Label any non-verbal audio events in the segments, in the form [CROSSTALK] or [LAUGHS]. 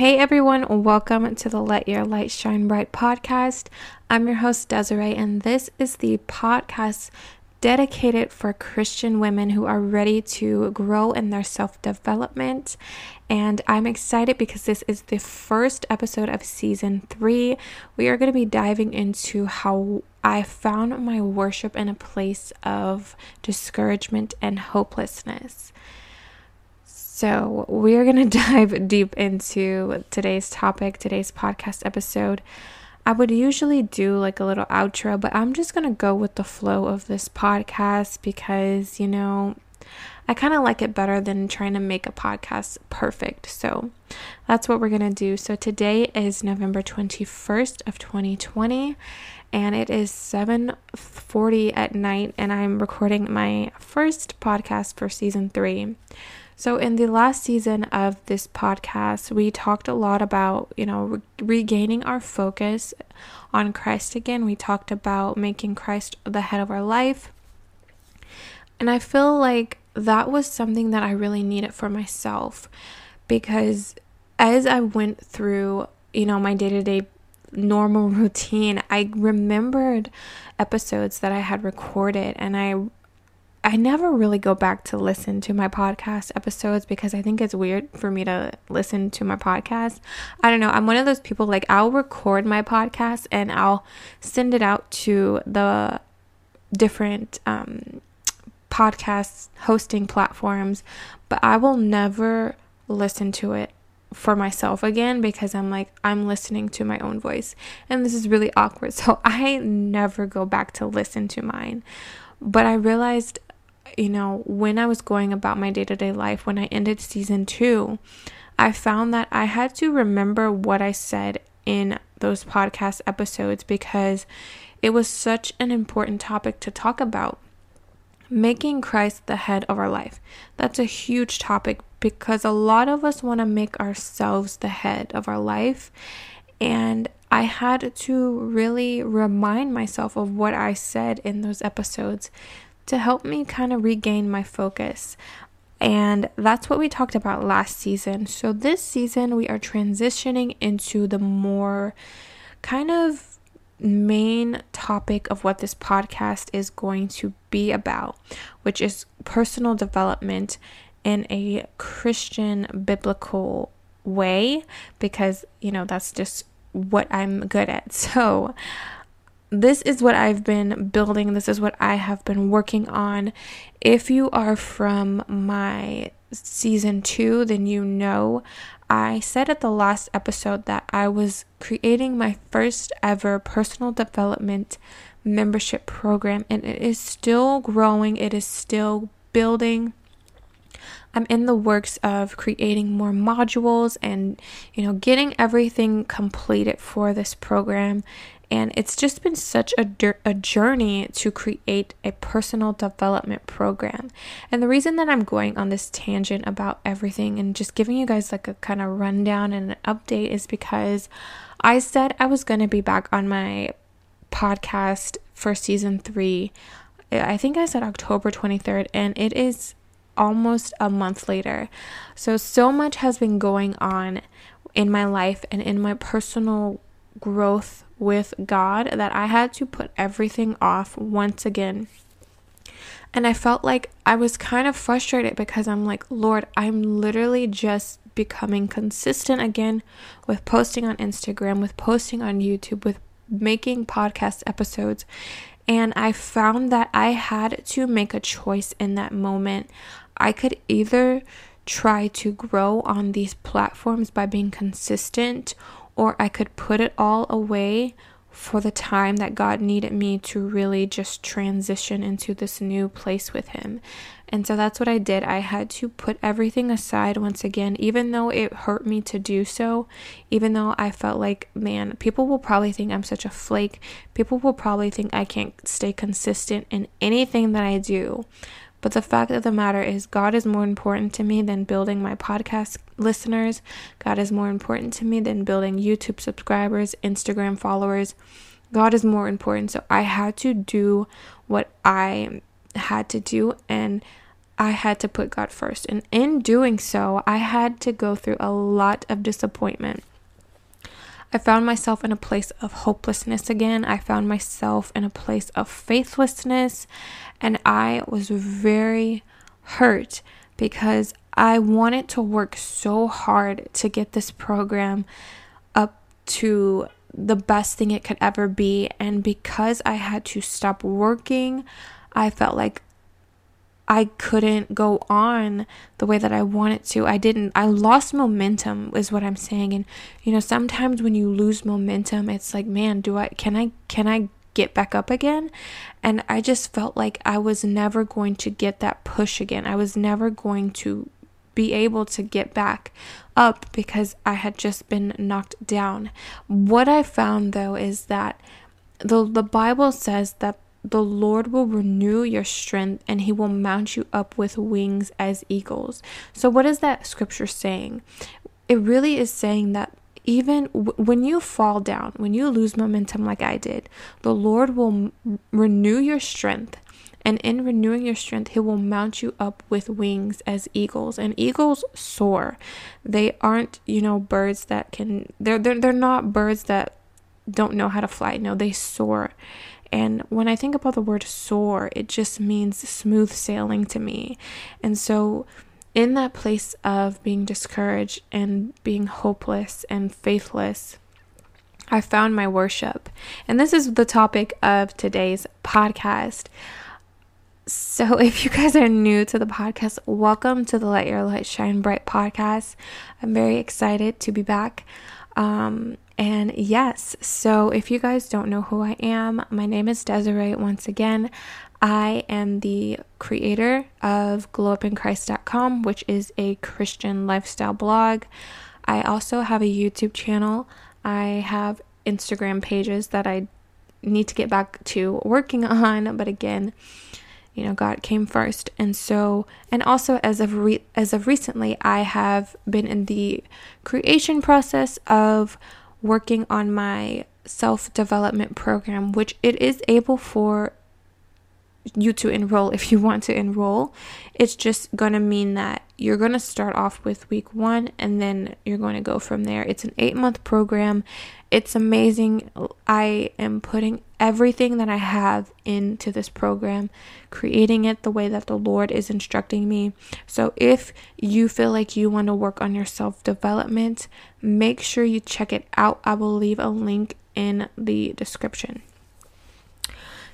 Hey everyone, welcome to the Let Your Light Shine Bright podcast. I'm your host, Desiree, and this is the podcast dedicated for Christian women who are ready to grow in their self development. And I'm excited because this is the first episode of season three. We are going to be diving into how I found my worship in a place of discouragement and hopelessness. So, we're going [LAUGHS] to dive deep into today's topic, today's podcast episode. I would usually do like a little outro, but I'm just going to go with the flow of this podcast because, you know, I kind of like it better than trying to make a podcast perfect. So, that's what we're going to do. So, today is November 21st of 2020 and it is 7:40 at night and I'm recording my first podcast for season 3. So, in the last season of this podcast, we talked a lot about, you know, re- regaining our focus on Christ again. We talked about making Christ the head of our life. And I feel like that was something that I really needed for myself because as I went through, you know, my day to day normal [LAUGHS] routine, I remembered episodes that I had recorded and I I never really go back to listen to my podcast episodes because I think it's weird for me to listen to my podcast. I don't know. I'm one of those people like I'll record my podcast and I'll send it out to the different um, podcast hosting platforms, but I will never listen to it for myself again because I'm like, I'm listening to my own voice. And this is really awkward. [LAUGHS] So I never go back to listen to mine. But I realized you know, when I was going about my day to day life, when I ended season two, I found that I had to remember what I said in those podcast episodes because it was such an important topic to talk about. Making Christ the head of our life. That's a huge topic because a lot of us want to make ourselves the head of our life. And I had to really remind myself of what I said in those episodes to help me kind of regain my focus. And that's what we talked about last season. So, this season, we are transitioning into the more kind of main topic of what this podcast is going to be about, which is personal development in a Christian biblical way, because, you know, that's just what I'm good at. [LAUGHS] So, this is what I've been building. This is what I have been working on. If you are from my season two, then you know I said at the last episode that I was creating my first ever personal development membership program, and it is still growing, it is still building. I'm in the works of creating more modules and you know getting everything completed for this program and it's just been such a, a journey to create a personal development program. And the reason that I'm going on this tangent about everything and just giving you guys like a kind of rundown and an update is because I said I was going to be back on my podcast for season three. Eh, I think I said October 23rd, and it is almost a month later. So, so much has been going on in my life and in my personal growth with God that I had to put everything off once again. And I felt like I was kind of frustrated because I'm like, Lord, I'm literally just becoming consistent again with posting on Instagram, with posting on YouTube, with making podcast episodes. And I found that I had to make a choice in that moment. I could either try to grow on these platforms by being consistent or I could put it all away for the time that God needed me to really just transition into this new place with Him. And so that's what I did. I had to put everything aside once again, even though it hurt me to do so, even though I felt like, man, people will probably think I'm such a flake. People will probably think I can't stay consistent in anything that I do. But the fact of the matter is, God is more important to me than building my podcast listeners. God is more important to me than building YouTube subscribers, Instagram followers. God is more important. So I had to do what I had to do. And I had to put God first. And in doing so, I had to go through a lot of disappointment. I found myself in a place of hopelessness again. I found myself in a place of faithlessness. And I was very hurt because I wanted to work so hard to get this program up to the best thing it could ever be. And because I had to stop working, I felt like I couldn't go on the way that I wanted to. I didn't, I lost momentum, is what I'm saying. And, you know, sometimes when you lose momentum, it's like, man, do I, can I, can I get back up again? And I just felt like I was never going to get that push again. I was never going to be able to get back up because I had just been knocked down. What I found though is that the the Bible says that the Lord will renew your strength and he will mount you up with wings as eagles. So, what is that scripture saying? It really is saying that even w- when you fall down, when you lose momentum like I did, the Lord will m- renew your strength. And in renewing your strength, He will mount you up with wings as eagles. And eagles soar. They aren't, you know, birds that can. They're they're they're not birds that don't know how to fly. No, they soar. And when I think about the word soar, it just means smooth sailing to me. And so, in that place of being discouraged and being hopeless and faithless, I found my worship. And this is the topic of today's podcast. So, [LAUGHS] if you guys are new to the podcast, welcome to the Let Your Light Shine Bright podcast. I'm very excited to be back. Um, and yes, so if you guys don't know who I am, my name is Desiree once again. I am the creator of glowupinchrist.com, which is a Christian lifestyle blog. I also have a YouTube channel. I have Instagram pages that I need to get back to working [LAUGHS] on, but again, you know, God came first. And so, and also as of re- as of recently, I have been in the creation process of working on my self development program, which it is able for you to enroll if you want to enroll. It's just going to mean that you're going to start off with week one and then you're going to go from there. It's an eight month program. It's amazing. I am putting everything that I have into this program, creating it the way that the Lord is instructing me. So if you feel like you want to work on your self development, make sure you check it out. I will leave a link in the description.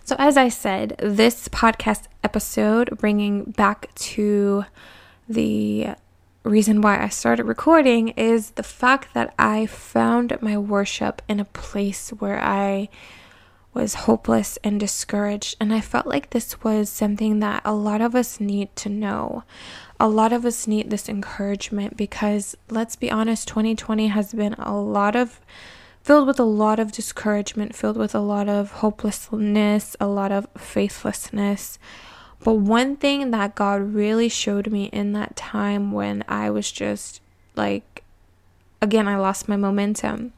So, as I said, this podcast episode, bringing back to the reason why I started recording, is the fact that I found my worship in a place where I was hopeless and discouraged. And I felt like this was something that a lot of us need to know. A lot of us need this encouragement because, let's be honest, 2020 has been a lot of filled with a lot of discouragement, filled with a lot of hopelessness, a lot of faithlessness. But one thing that God really showed me in that time when I was just like, again, I lost my momentum.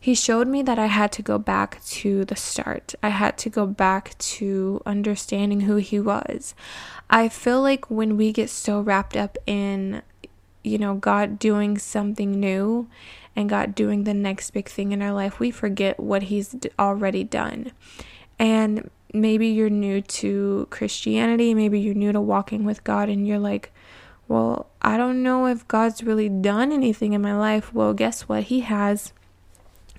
He showed me that I had to go back to the start. I had to go back to understanding who He was. I feel like when we get so wrapped up in, you know, God doing something new and God doing the next big thing in our life, we forget what He's already done. And maybe you're new to Christianity, maybe you're new to walking with God, and you're like, well, I don't know if God's really done anything in my life. Well, guess what? He has.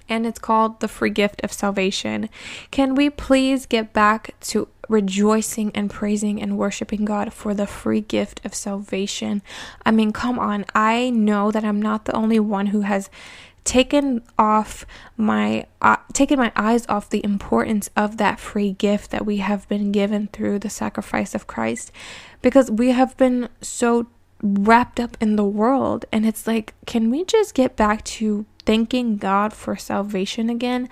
And it's called the free gift of salvation. Can we please get back to rejoicing and praising and worshiping God for the free gift of salvation. I mean, come on. I know that I'm not the only one who has taken off my uh, taken my eyes off the importance of that free gift that we have been given through the sacrifice of Christ because we have been so wrapped up in the world and it's like can we just get back to thanking God for salvation again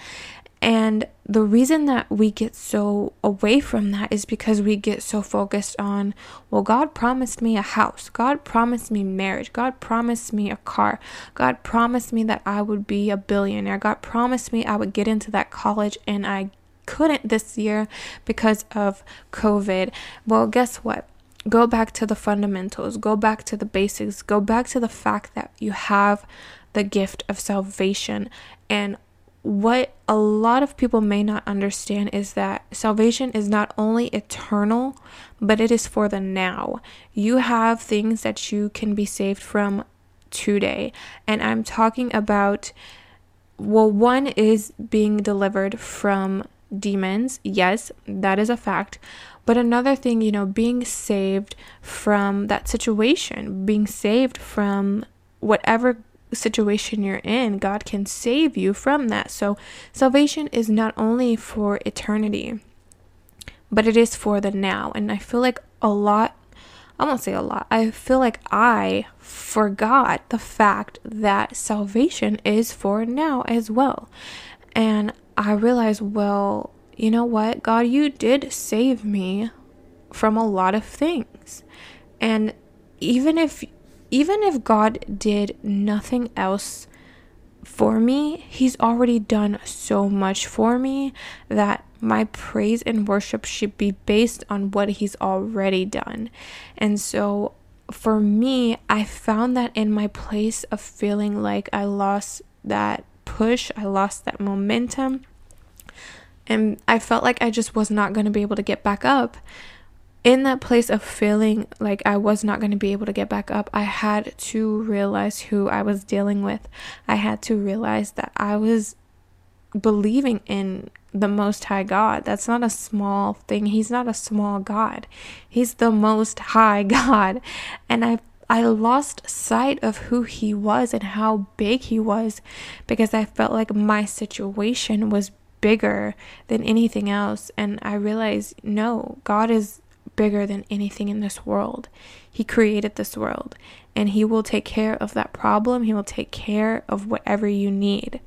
and the reason that we get so away from that is because we get so focused on, well, God promised me a house. God promised me marriage. God promised me a car. God promised me that I would be a billionaire. God promised me I would get into that college and I couldn't this year because of COVID. Well, guess what? go back to the fundamentals, go back to the basics, go back to the fact that you have the gift of salvation. And what a lot of people may not understand is that salvation is not only eternal, but it is for the now. You have things that you can be saved from today. And I'm talking about, well, one is being delivered from demons. Yes, that is a fact. But another thing, you know, being saved from that situation, being saved from whatever situation you're in, God can save you from that. So, salvation is not only for eternity, but it is for the now. And I feel like a lot, I won't say a lot, I feel like I forgot the fact that salvation is for now as well. And I realized, well, you know what? God, you did save me from a lot of things. And even if even if God did nothing else for me, he's already done so much for me that my praise and worship should be based on what he's already done. And so for me, I found that in my place of feeling like I lost that push, I lost that momentum and I felt like I just was not going to be able to get back up. In that place of feeling like I was not going to be able to get back up, I had to realize who I was dealing with. I had to realize that I was believing in the Most High God. That's not a small thing. He's not a small God. He's the Most High [LAUGHS] God. And I I lost sight of who he was and how big he was because I felt like my situation was bigger than anything else. And I realized no, God is bigger than anything in this world. He created this world and He will take care of that problem. He will take care of whatever you need.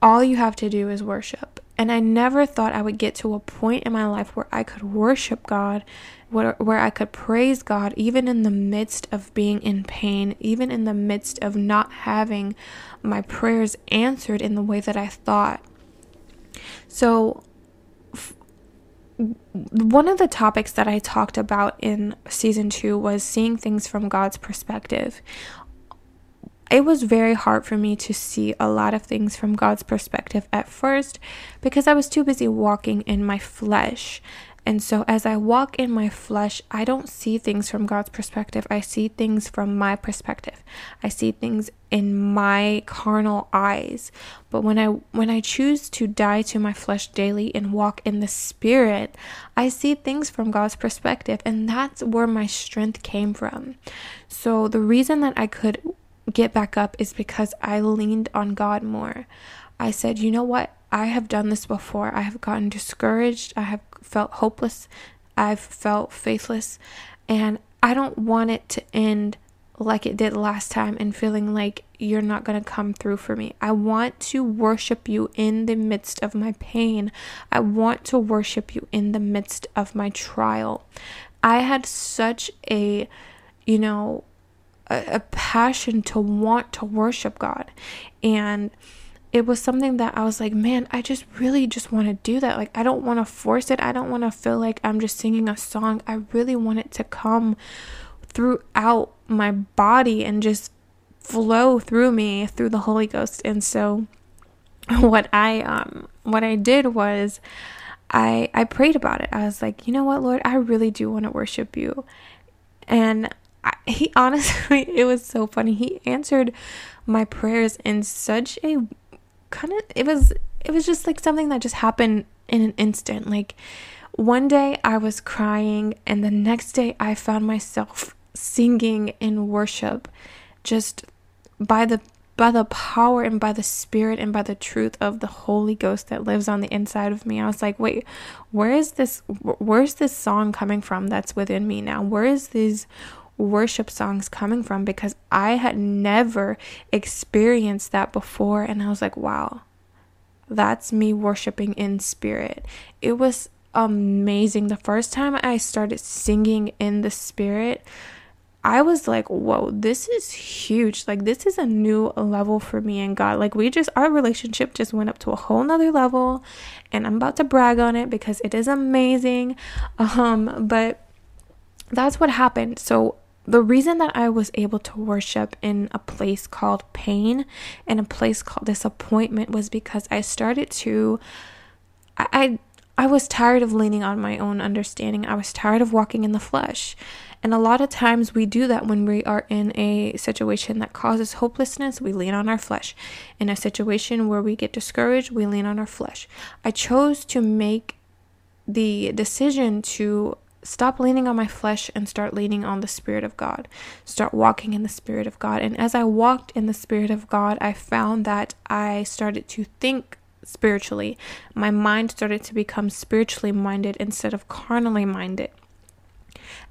All you have to do is worship. And I never thought I would get to a point in my life where I could worship God, where, where I could praise God, even in the midst of being in pain, even in the midst of not having my prayers answered in the way that I thought. So, one of the topics that I talked about in season two was seeing things from God's perspective. It was very hard for me to see a lot of things from God's perspective at first because I was too busy walking in my flesh and so, as I walk in my flesh, I don't see things from God's perspective. I see things from my perspective. I see things in my carnal eyes. But when I when I choose to die to my flesh daily and walk in the spirit, I see things from God's perspective, and that's where my strength came from. So, the reason that I could get back up is because I leaned on God more. I said, "You know what? I have done this before. I have gotten discouraged. I have felt hopeless. I've felt faithless. And I don't want it to end like it did last time and feeling like you're not going to come through for me. I want to worship you in the midst of my pain. I want to worship you in the midst of my trial. I had such a, you know, a, a passion to want to worship God. And it was something that I was like, man, I just really just want to do that. Like, I don't want to force it. I don't want to feel like I'm just singing a song. I really want it to come throughout my body and just flow through me through the Holy Ghost. And so [LAUGHS] what I um what I did was I I prayed about it. I was like, "You know what, Lord? I really do want to worship you." And I, he [LAUGHS] honestly, it was so funny. He answered my prayers in such a kind of it was it was just like something that just happened in an instant. Like one day I was crying and the next day I found myself singing in worship just by the by the power and by the spirit and by the truth of the holy ghost that lives on the inside of me i was like wait where is this where's this song coming from that's within me now where is these worship songs coming from because I had never experienced that before. And I was like, wow, that's me worshiping in spirit. It was amazing. The first time I started singing in the spirit, I was like, whoa, this is huge. Like, this is a new level for me and God. Like, we just, our relationship just went up to a whole nother level. And I'm about to brag on it because it is amazing. Um, but that's what happened. So the reason that I was able to worship in a place called pain and a place called disappointment was because I started to I, I I was tired of leaning on my own understanding. I was tired of walking in the flesh. And a lot of times we do that when we are in a situation that causes hopelessness, we lean on our flesh. In a situation where we get discouraged, we lean on our flesh. I chose to make the decision to stop leaning on my flesh and start leaning on the Spirit of God. Start walking in the Spirit of God. And as I walked in the Spirit of God, I found that I started to think spiritually. My mind started to become spiritually minded instead of carnally minded.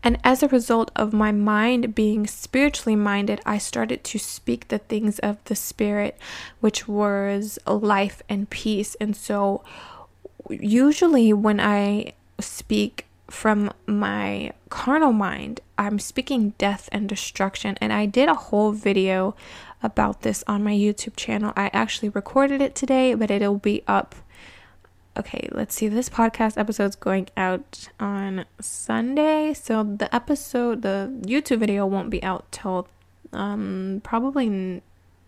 And as a result of my mind being spiritually minded, I started to speak the things of the Spirit, which was life and peace. And so, usually, when I speak from my carnal mind, I'm speaking death and destruction. And I did a whole video about this on my YouTube channel. I actually recorded it today, but it'll be up. Okay, let's see. This podcast episode's going out on Sunday. So the episode, the YouTube video won't be out till um probably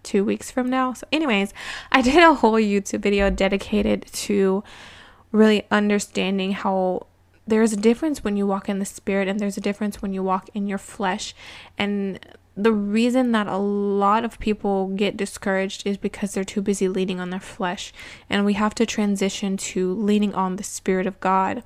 two weeks from now. So, anyways, I did a whole YouTube video dedicated to really understanding how there's a difference when you walk in the spirit and there's a difference when you walk in your flesh. And the reason that a lot of people get discouraged is because they're too busy leaning on their flesh. And we have to transition to leaning on the spirit of god.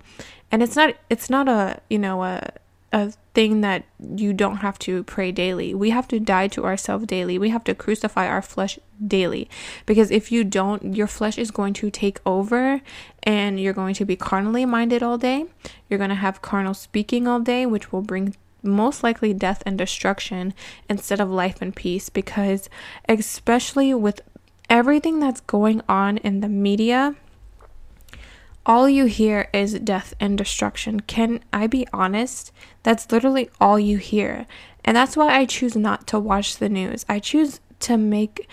And it's not it's not a you know a a thing that you don't have to pray daily. We have to die to ourselves daily. We have to crucify our flesh daily. Because if you don't, your flesh is going to take over and you're going to be carnally minded all day. You're going to have carnal speaking all day, which will bring most likely death and destruction instead of life and peace. Because, especially with everything that's going on in the media, all you hear is death and destruction. Can I be honest? That's literally all you hear. And that's why I choose not to watch the news. I choose to make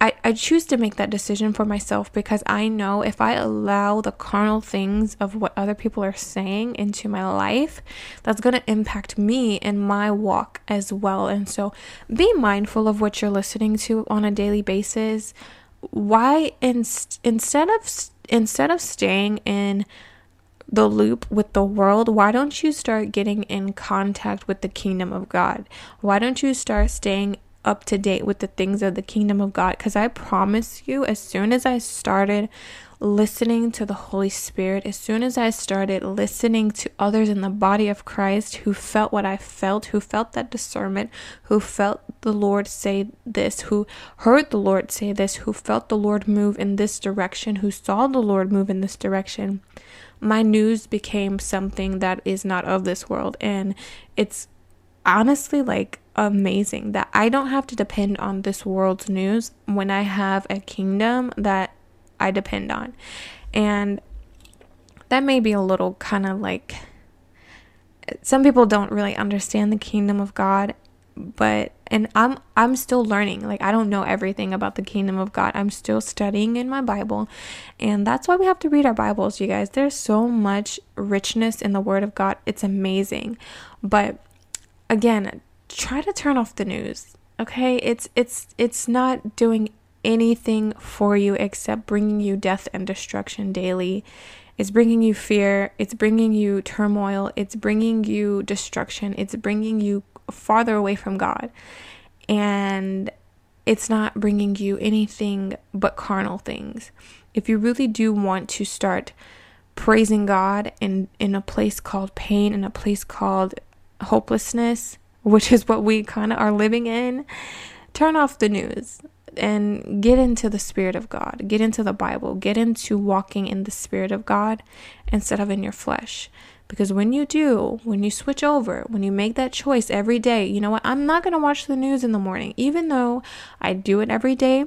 I, I choose to make that decision for myself because I know if I allow the carnal things of what other people are saying into my life, that's going to impact me in my walk as well. And so be mindful of what you're listening to on a daily basis. Why, in, instead of instead of staying in the loop with the world, why don't you start getting in contact with the kingdom of God? Why don't you start staying up to date with the things of the kingdom of God? Because I promise you, as soon as I started listening to the Holy Spirit, as soon as I started listening to others in the body of Christ who felt what I felt, who felt that discernment, who felt the Lord say this, who heard the Lord say this, who felt the Lord move in this direction, who saw the Lord move in this direction, my news became something that is not of this world. And it's honestly like amazing that I don't have to depend on this world's news when I have a kingdom that I depend on. And that may be a little kind of like some people don't really understand the kingdom of God, but and I'm I'm still learning. Like I don't know everything about the kingdom of God. I'm still studying in my Bible. And that's why we have to read our Bibles, you guys. There's so much richness in the word of God. It's amazing. But again, try to turn off the news. Okay? It's it's it's not doing anything for you except bringing you death and destruction daily. It's bringing you fear, it's bringing you turmoil, it's bringing you destruction, it's bringing you farther away from God. And it's not bringing you anything but carnal things. If you really do want to start praising God in in a place called pain, in a place called hopelessness, which is what we kind of are living in, turn off the news and get into the Spirit of God, get into the Bible, get into walking in the Spirit of God instead of in your flesh. Because when you do, when you switch over, when you make that choice every day, you know what? I'm not going to watch the news in the morning, even though I do it every day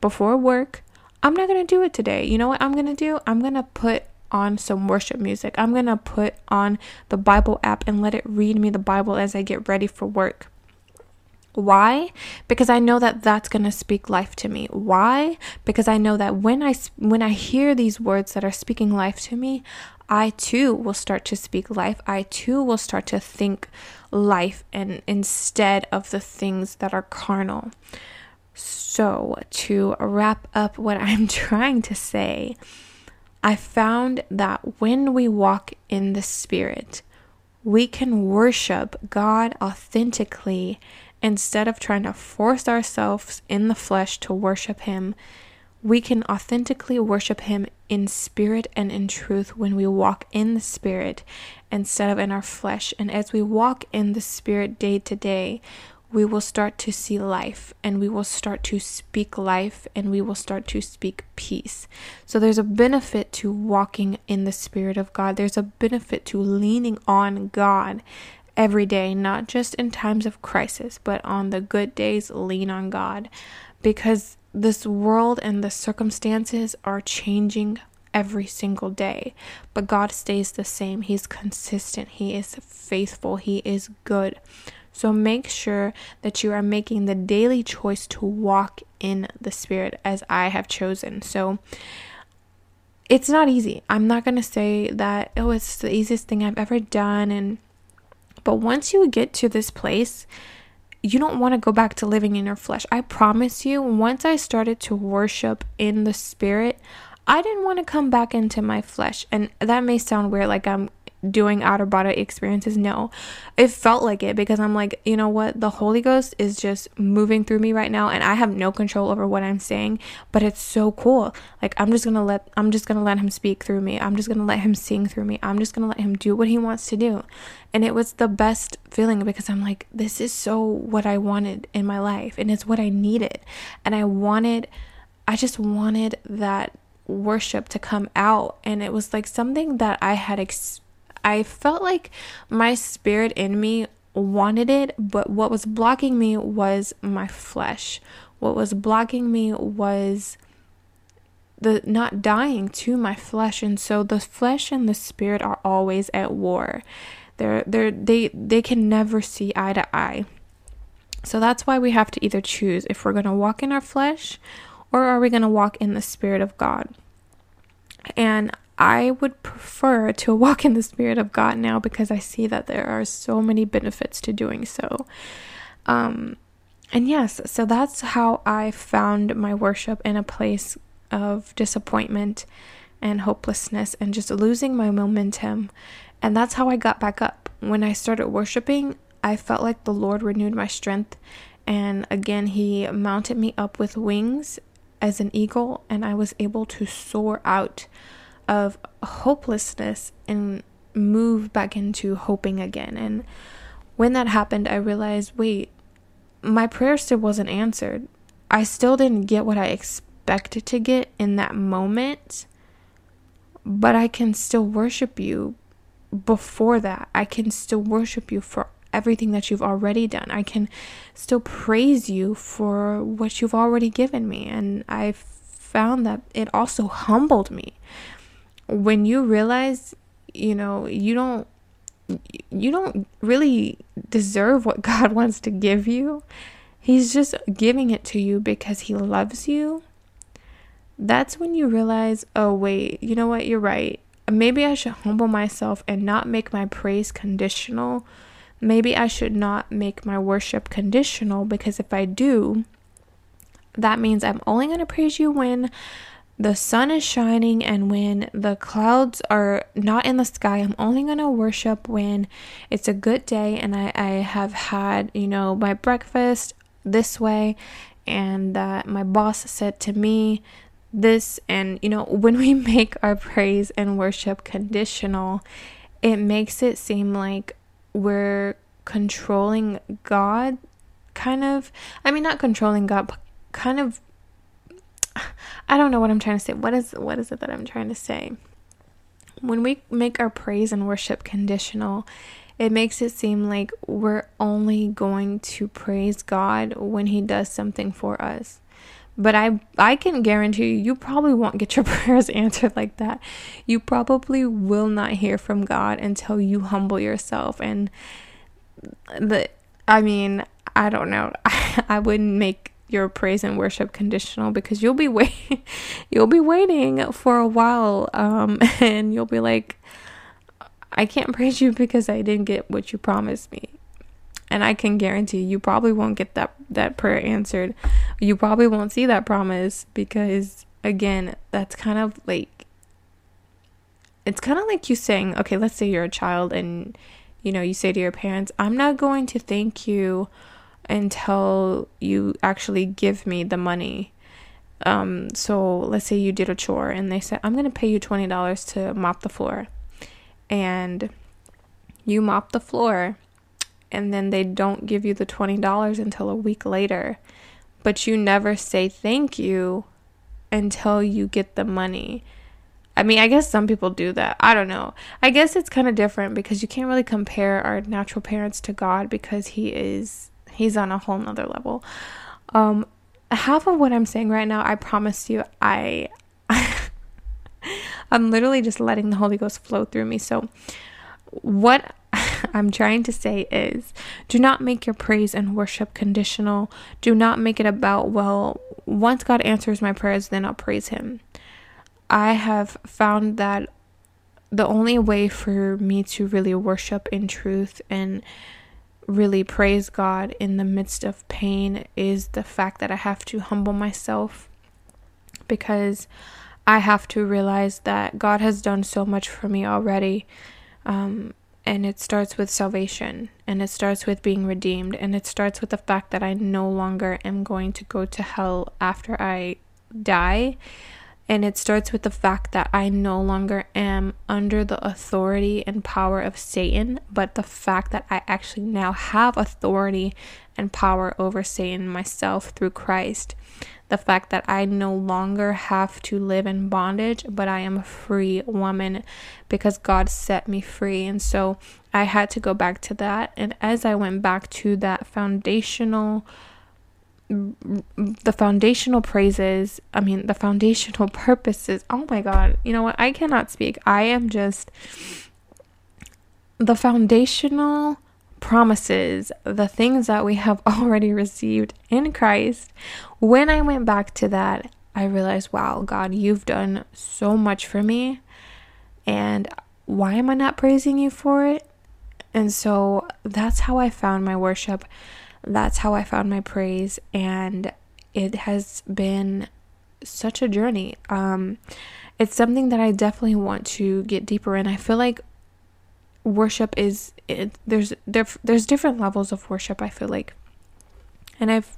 before work. I'm not going to do it today. You know what I'm going to do? I'm going to put on some worship music. I'm going to put on the Bible app and let it read me the Bible as I get ready for work. Why? Because I know that that's going to speak life to me. Why? Because I know that when I when I hear these words that are speaking life to me, I too will start to speak life. I too will start to think life and instead of the things that are carnal. So, to wrap up what [LAUGHS] I'm trying to say, I found that when we walk in the Spirit, we can worship God authentically instead of trying to force ourselves in the flesh to worship Him. We can authentically worship Him in spirit and in truth when we walk in the Spirit instead of in our flesh. And as we walk in the Spirit day to day, we will start to see life and we will start to speak life and we will start to speak peace. So there's a benefit to walking in the Spirit of God. There's a benefit to leaning on God every day, not just in times of crisis, but on the good days, lean on God because this world and the circumstances are changing every single day. But God stays the same. He's consistent. He is faithful. He is good. So make sure that you are making the daily choice to walk in the Spirit as I have chosen. So it's not easy. I'm not going to say that, oh, it's the easiest thing I've ever done. And, but once you get to this place, you don't want to go back to living in your flesh. I promise you, once I started to worship in the Spirit, I didn't want to come back into my flesh. And that may sound weird, like I'm doing outer body experiences. No, it felt like it because I'm like, you know what? The Holy Ghost is just moving through me right now, and I have no control over what I'm saying, but it's so cool. Like, I'm just gonna let, I'm just gonna let Him speak through me. I'm just gonna let Him sing through me. I'm just gonna let Him do what He wants to do. And it was the best feeling because I'm like, this is so what I wanted in my life, and it's what I needed. And I wanted, I just wanted that worship to come out and it was like something that I had experienced I felt like my spirit in me wanted it, but what was blocking me was my flesh. What was blocking me was the not dying to my flesh and so the flesh and the spirit are always at war. They're they're they they can never see eye to eye. So that's why we have to either choose if we're going to walk in our flesh or are we going to walk in the spirit of god. And I would prefer to [LAUGHS] walk in the Spirit of God now because I see that there are so many benefits to doing so. Um, and yes, so that's how I found my worship in a place of disappointment and hopelessness and just losing my momentum. And that's how I got back up. When I started worshiping, I felt like the Lord renewed my strength. And again, He mounted me up with wings as an eagle, and I was able to soar out of hopelessness and move back into hoping again. And when that happened, I realized wait, my prayer still wasn't answered. I still didn't get what I expected to get in that moment, but I can still worship you before that. I can still worship you for everything that you've already done. I can still praise you for what you've already given me. And I found that it also humbled me when you realize, you know, you don't you don't really deserve what [LAUGHS] God wants to give you. He's just giving it to you because he loves you. That's when you realize, oh wait, you know what? You're right. Maybe I should humble myself and not make my praise conditional. Maybe I should not make my worship conditional because if I do, that means I'm only going to praise you when the sun is shining and when the clouds are not in the sky, I'm only going to worship when it's a good day and I, I have had, you know, my breakfast this way and that my boss said to me this. And, you know, when we [LAUGHS] make our praise and worship conditional, it makes it seem like we're controlling God, kind of. I mean, not controlling God, but kind of I don't know what I'm trying to say. What is what is it that I'm trying to say? When we make our praise and worship conditional, it makes it seem like we're only going to praise God when he does something for us. But I I can guarantee you you probably won't get your [LAUGHS] prayers answered like that. You probably will not hear from God until you humble yourself and the I mean, I don't know. I, [LAUGHS] I wouldn't make your praise and worship conditional because you'll be wait [LAUGHS] you'll be waiting for a while um [LAUGHS] and you'll be like I can't praise you because I didn't get what you promised me. And I can guarantee you probably won't get that that prayer answered. You probably won't see that promise because again, that's kind of like it's kind of like you saying, okay, let's say you're a child and you know, you say to your parents, I'm not going to thank you until you actually give me the money. Um, so let's say you did a chore and they said, I'm going to pay you $20 to mop the floor. And you mop the floor and then they don't give you the $20 until a week later. But you never say thank you until you get the money. I mean, I guess some people do that. I don't know. I guess it's kind of different because you can't really compare our natural parents to God because He is, He's on a whole nother level. Um, half of what I'm saying right now, I promise you, I, [LAUGHS] I'm literally just letting the Holy Ghost flow through me. So, what [LAUGHS] I'm trying to say is do not make your praise and worship conditional. Do not make it about, well, once God answers my prayers, then I'll praise Him. I have found that the only way for me to really worship in truth and really praise God in the midst of pain is the fact that I have to humble myself because I have to realize that God has done so much for me already. Um, and it starts with salvation and it starts with being redeemed and it starts with the fact that I no longer am going to go to hell after I die and it starts with the fact that I no longer am under the authority and power of Satan, but the fact that I actually now have authority and power over Satan myself through Christ. The fact that I no longer have to live in bondage, but I am a free woman because God set me free. And so I had to go back to that. And as I went back to that foundational the foundational praises, I mean, the foundational [LAUGHS] purposes. Oh my God. You know what? I cannot speak. I am just the foundational promises, the things that we have [LAUGHS] already received in Christ. When I went back to that, I realized, wow, God, you've done so much for me. And why am I not praising you for it? And so that's how I found my worship that's how I found my praise, and it has been such a journey. Um, it's something that I definitely want to get deeper in. I feel like worship is it, there's there, there's different levels of worship. I feel like, and I've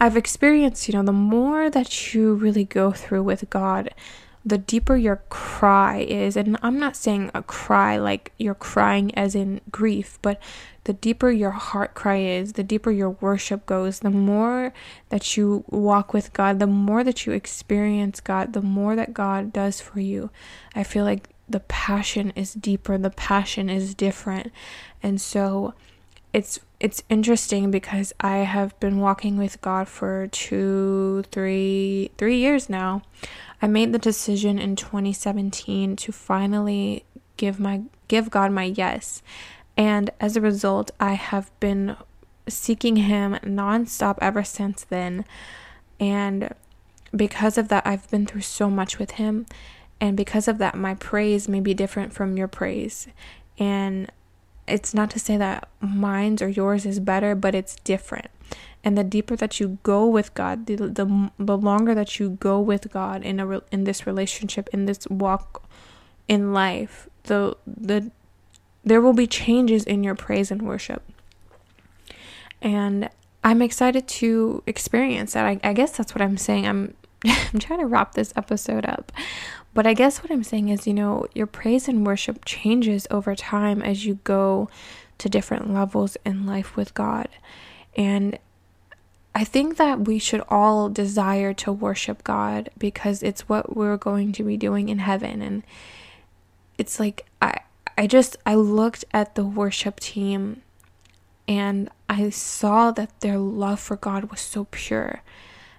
I've experienced, you know, the more that you really go through with God, the deeper your cry is. And I'm not saying a cry like you're crying as in grief, but the deeper your heart cry is, the deeper your worship goes, the more that you walk with God, the more that you experience God, the more that God does for you. I feel like the passion is deeper, the passion is different. And so it's it's interesting because I have been walking with God for two, three, three years now. I made the decision in 2017 to finally give my give God my yes. And as a result, I have been seeking him nonstop ever since then. And because of that, I've been through so much with him. And because of that, my praise may be different from your praise. And it's not to say that mine's or yours is better, but it's different. And the deeper that you go with God, the the, the longer that you go with God in a in this relationship, in this walk in life, the the there will be changes in your praise and worship. And I'm excited to experience that. I, I guess that's what I'm saying. I'm [LAUGHS] I'm trying to wrap this episode up. But I guess what I'm saying is, you know, your praise and worship changes over time as you go to different levels in life with God. And I think that we should all desire to worship God because it's what we're going to be doing in heaven and it's like I I just I looked at the worship team and I saw that their love for God was so pure.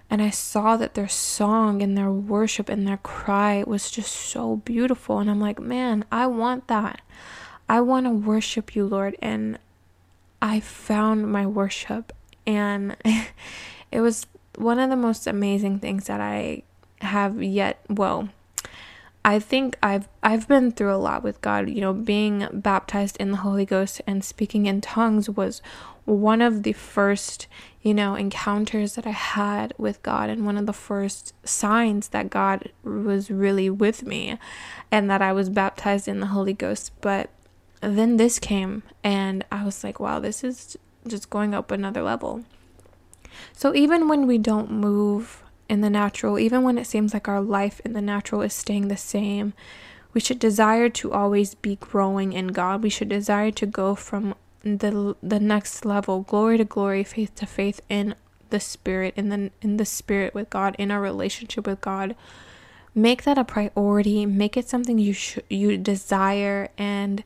And I saw that their song and their worship and their cry was just so beautiful. And I'm like, man, I want that. I want to worship you, Lord. And I found my worship. And [LAUGHS] it was one of the most amazing things that I have yet, well, I think I've I've been through a lot with God. You know, being baptized in the Holy Ghost and speaking in tongues was one of the first, you know, encounters that I had with God and one of the first signs that God was really with me and that I was baptized in the Holy Ghost. But then this came and I was like, wow, this is just going up another level. So even when we don't move in the natural, even when it seems like our life in the natural is staying the same, we should desire to always be growing in God. We should desire to go from the the next level, glory to glory, faith to faith in the spirit, in the in the spirit with God, in our relationship with God. Make that a priority. Make it something you should you desire and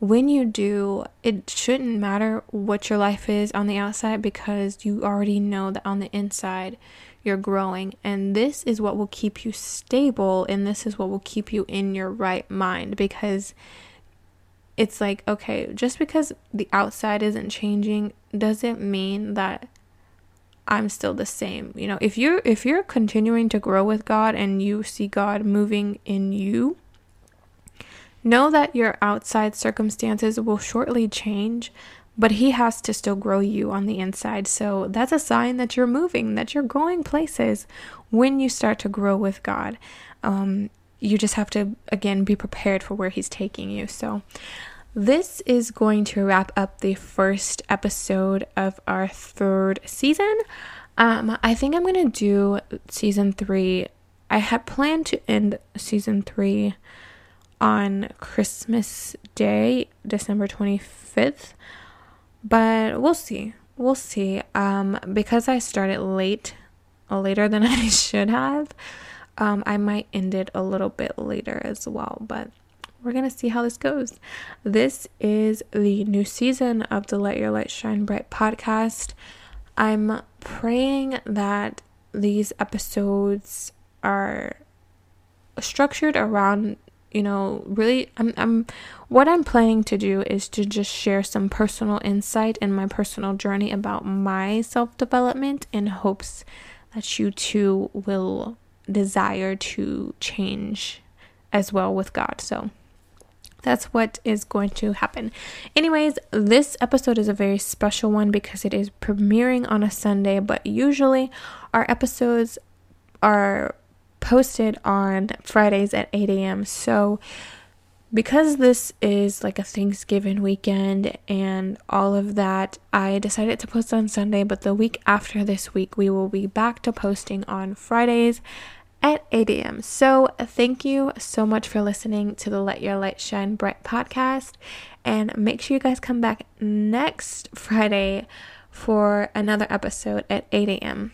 when you do, it shouldn't matter what your life is on the outside because you already know that on the inside you're growing. And this is what will keep you stable and this is what will keep you in your right mind because it's like, okay, just because the outside isn't changing doesn't mean that I'm still the same. You know, if you're if you're continuing to grow with God and you see God moving in you, Know that your outside circumstances will shortly change, but He has to still grow you on the inside. So that's a sign that you're moving, that you're going places when you start to grow with God. Um, you just have to, again, be prepared for where He's taking you. So this is going to wrap up the first episode of our third season. Um, I think I'm going to do season three. I had planned to end season three on Christmas Day, December 25th. But we'll see. We'll see. Um, because I started late, later than [LAUGHS] I should have, um, I might end it a little bit later as well. But we're going to see how this goes. This is the new season of the Let Your Light Shine Bright podcast. I'm praying that these episodes are structured around you know, really I'm I'm what I'm planning to do is to just share some personal insight and my personal journey about my self-development in hopes that you too will desire to change as well with God. So that's what is going to happen. Anyways, this episode is a very special one because it is premiering on a Sunday, but usually our episodes are posted on Fridays at 8 a.m. So, because this is like a Thanksgiving weekend and all of that, I decided to post on Sunday, but the week after this week, we will be back to posting on Fridays at 8 a.m. So, thank you so much for listening to the Let Your Light Shine Bright podcast. And make sure you guys come back next Friday for another episode at 8 a.m.